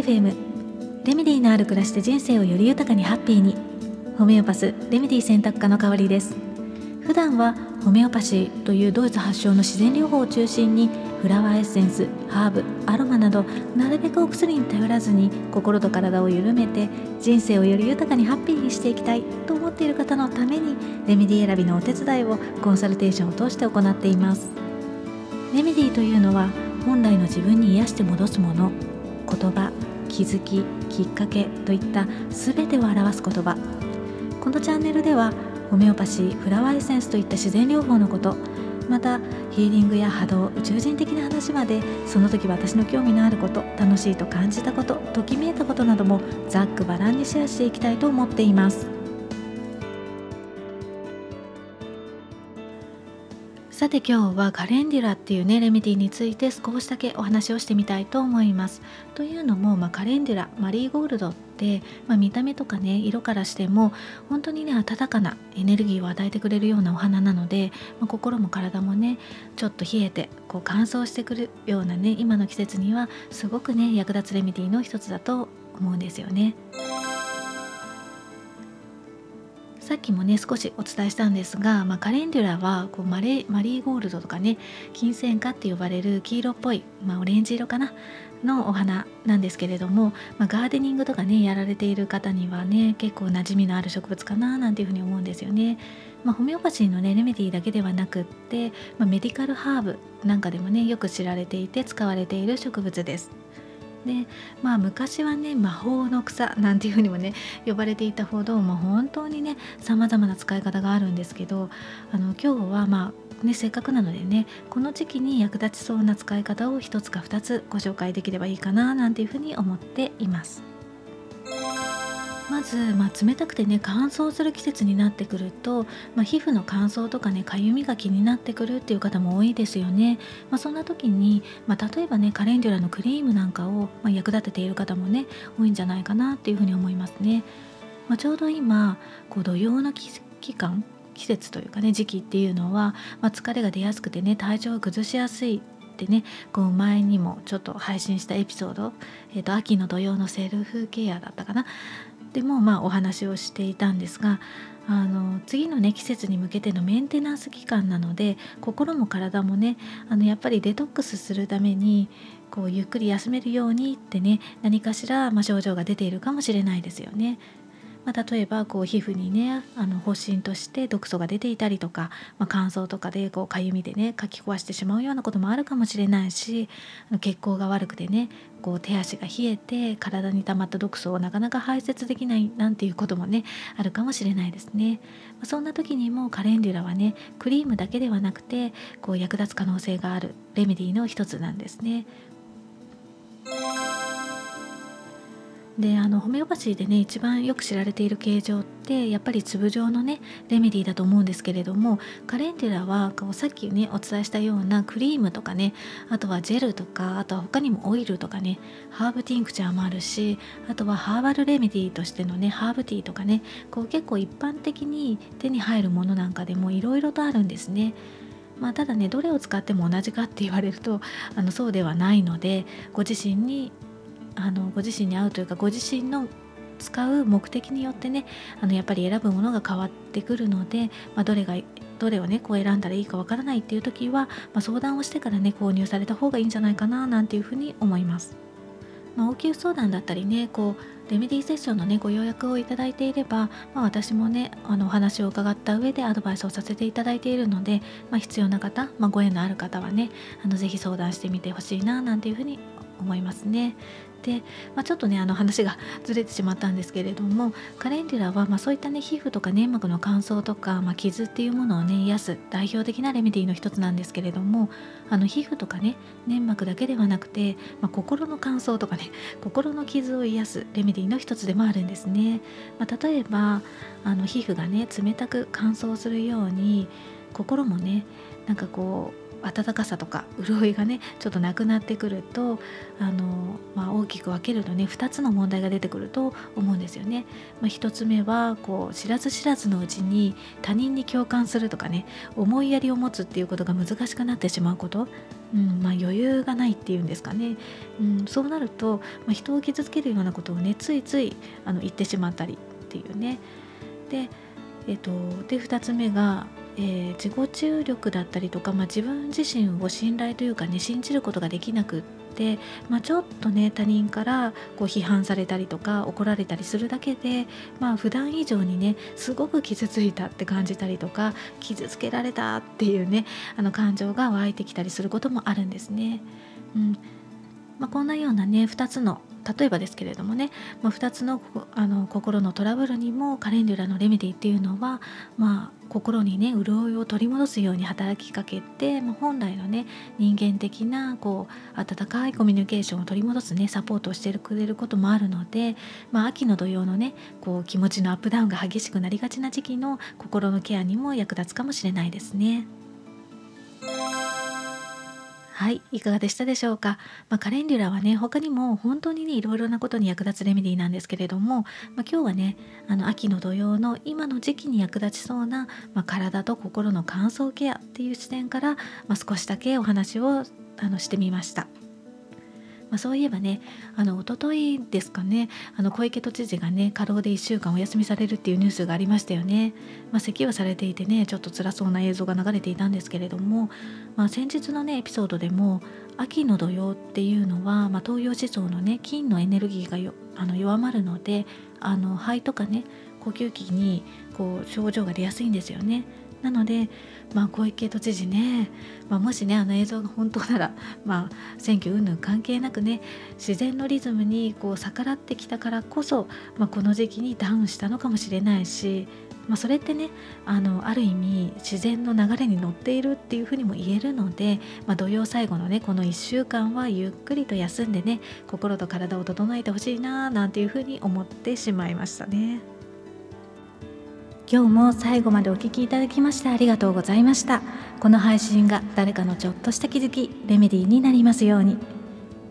FM レメディのある暮らしで人生をより豊かにハッピーに。ホメオパスレメディ選択科の代わりです。普段はホメオパシーというドイツ発祥の自然療法を中心にフラワーエッセンスハーブアロマなどなるべくお薬に頼らずに心と体を緩めて人生をより豊かにハッピーにしていきたいと思っている方のためにレメディ選びのお手伝いをコンサルテーションを通して行っています。レメディというのは本来の自分に癒して戻すもの。言葉。気づききっかけといった全てを表す言葉。このチャンネルではホメオパシーフラワーエッセンスといった自然療法のことまたヒーリングや波動宇宙人的な話までその時私の興味のあること楽しいと感じたことときめいたことなどもざっくばらんにシェアしていきたいと思っています。さて今日はカレンデュラっていうねレメディについて少しだけお話をしてみたいと思いますというのも、まあ、カレンデュラマリーゴールドって、まあ、見た目とかね色からしても本当にね温かなエネルギーを与えてくれるようなお花なので、まあ、心も体もねちょっと冷えてこう乾燥してくるようなね今の季節にはすごくね役立つレメディの一つだと思うんですよね。さっきもね少しお伝えしたんですが、まあ、カレンデュラはこうマレマリーゴールドとかね金銭花って呼ばれる黄色っぽい、まあ、オレンジ色かなのお花なんですけれども、まあ、ガーデニングとかねやられている方にはね結構馴染みのある植物かななんていうふうに思うんですよね。まあ、ホメオパシーのねレメディーだけではなくって、まあ、メディカルハーブなんかでもねよく知られていて使われている植物です。でまあ昔はね魔法の草なんていうふうにもね呼ばれていたほど、まあ、本当にねさまざまな使い方があるんですけどあの今日はまあねせっかくなのでねこの時期に役立ちそうな使い方を一つか二つご紹介できればいいかななんていうふうに思っています。まず、まあ、冷たくてね乾燥する季節になってくると、まあ、皮膚の乾燥とかねかゆみが気になってくるっていう方も多いですよね、まあ、そんな時に、ま例えばねカレンデュラのクリームなんかを、ま役立てている方もね多いんじゃないかなっていうふうに思いますね、まちょうど今こう土曜の期間季節というかね時期っていうのは、ま疲れが出やすくてね体調を崩しやすいってねこう前にもちょっと配信したエピソード、えーと秋の土曜のセルフケアだったかな。でもまあお話をしていたんですがあの次のね季節に向けてのメンテナンス期間なので心も体もねあのやっぱりデトックスするためにこうゆっくり休めるようにってね何かしら、まあ、症状が出ているかもしれないですよね。まあ、例えばこう皮膚にねあの発疹として毒素が出ていたりとか、まあ、乾燥とかでかゆみでねかき壊してしまうようなこともあるかもしれないし血行が悪くてねこう手足が冷えて体に溜まった毒素をなかなか排泄できないなんていうこともねあるかもしれないですね。まあ、そんな時にもカレンデュラはねクリームだけではなくてこう役立つ可能性があるレメディーの一つなんですね。であのホメオパシーでね一番よく知られている形状ってやっぱり粒状のねレメディーだと思うんですけれどもカレンデュラはこうさっきねお伝えしたようなクリームとかねあとはジェルとかあとは他にもオイルとかねハーブティンクチャーもあるしあとはハーバルレメディーとしてのねハーブティーとかねこう結構一般的に手に入るものなんかでもいろいろとあるんですね。まあ、ただねどれを使っても同じかって言われるとあのそうではないのでご自身にあのご自身に合うというかご自身の使う目的によってねあのやっぱり選ぶものが変わってくるので、まあ、どれがどれをねこう選んだらいいかわからないっていう時は、まあ、相談をしてからね購入された方がいいんじゃないかななんていうふうに思います。まあ、応急相談だったりねこうレメディーセッションのねご予約をいただいていれば、まあ、私もねあのお話を伺った上でアドバイスをさせていただいているので、まあ、必要な方、まあ、ご縁のある方はねあのぜひ相談してみてほしいななんていうふうに思いますね。で、まあ、ちょっとねあの話が ずれてしまったんですけれどもカレンデュラはまそういったね皮膚とか粘膜の乾燥とか、まあ、傷っていうものをね癒す代表的なレメディーの一つなんですけれどもあの皮膚とかね粘膜だけではなくて、まあ、心の乾燥とかね 心の傷を癒すレメディーの一つでもあるんですね。ま例えばあの皮膚がね冷たく乾燥するように心もねなんかこう温かさとか潤いがねちょっとなくなってくるとあの、まあ、大きく分けるとね2つの問題が出てくると思うんですよね。まあ、1つ目はこう知らず知らずのうちに他人に共感するとかね思いやりを持つっていうことが難しくなってしまうこと、うんまあ、余裕がないっていうんですかね、うん、そうなると、まあ、人を傷つけるようなことをねついついあの言ってしまったりっていうね。でえっと、で2つ目がえー、自己注力だったりとか、まあ、自分自身を信頼というかね信じることができなくって、まあ、ちょっとね他人からこう批判されたりとか怒られたりするだけで、まあ普段以上にねすごく傷ついたって感じたりとか傷つけられたっていうねあの感情が湧いてきたりすることもあるんですね。うんまあ、こんなようなね2つの例えばですけれどもね、まあ、2つのあの心のトラブルにもカレンデュラのレメディっていうのは、まあ、心にね潤いを取り戻すように働きかけて、まあ、本来のね人間的なこう温かいコミュニケーションを取り戻すねサポートをしてくれることもあるので、まあ、秋の土曜のねこう気持ちのアップダウンが激しくなりがちな時期の心のケアにも役立つかもしれないですね。はいいかがでしたでしょうか、まあ、カレンデュラはね他にも本当にねいろいろなことに役立つレメディーなんですけれども、まあ、今日はねあの秋の土用の今の時期に役立ちそうな、まあ、体と心の乾燥ケアっていう視点から、ま少しだけお話をあのしてみました。まあ、そういえばねあの一昨日ですかねあの小池都知事がね過労で1週間お休みされるっていうニュースがありましたよね、まあ、咳をされていてねちょっと辛そうな映像が流れていたんですけれども、まあ、先日のねエピソードでも秋の土用っていうのは、まあ、東洋思想のね金のエネルギーがよあの弱まるのであの肺とかね呼吸器にこう症状が出やすいんですよね。なので、まあ、小池都知事ね、まあ、もしねあの映像が本当なら、まあ、選挙云々関係なくね自然のリズムにこう逆らってきたからこそ、まあ、この時期にダウンしたのかもしれないし、まあ、それってねあのある意味自然の流れに乗っているっていうふうにも言えるので、まあ、土曜最後のねこの1週間はゆっくりと休んでね心と体を整えてほしいななんていうふうに思ってしまいましたね。今日も最後までお聴きいただきましてありがとうございました。この配信が誰かのちょっとした気づきレメディーになりますように。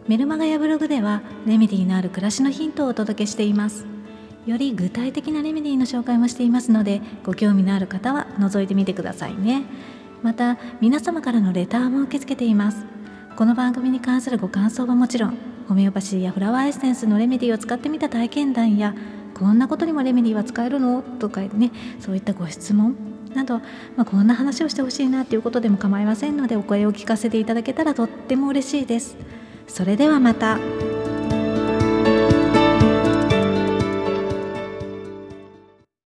メルマガやブログではレメディーのある暮らしのヒントをお届けしています。より具体的なレメディーの紹介もしていますのでご興味のある方は覗いてみてくださいね。また皆様からのレターも受け付けています。この番組に関するご感想はもちろんホメオパシーやフラワーエッセンスのレメディーを使ってみた体験談やこんなことにもレメディは使えるの？とかねそういったご質問など、まあ、こんな話をしてほしいなということでも構いませんのでお声を聞かせていただけたらとっても嬉しいです。それではまた。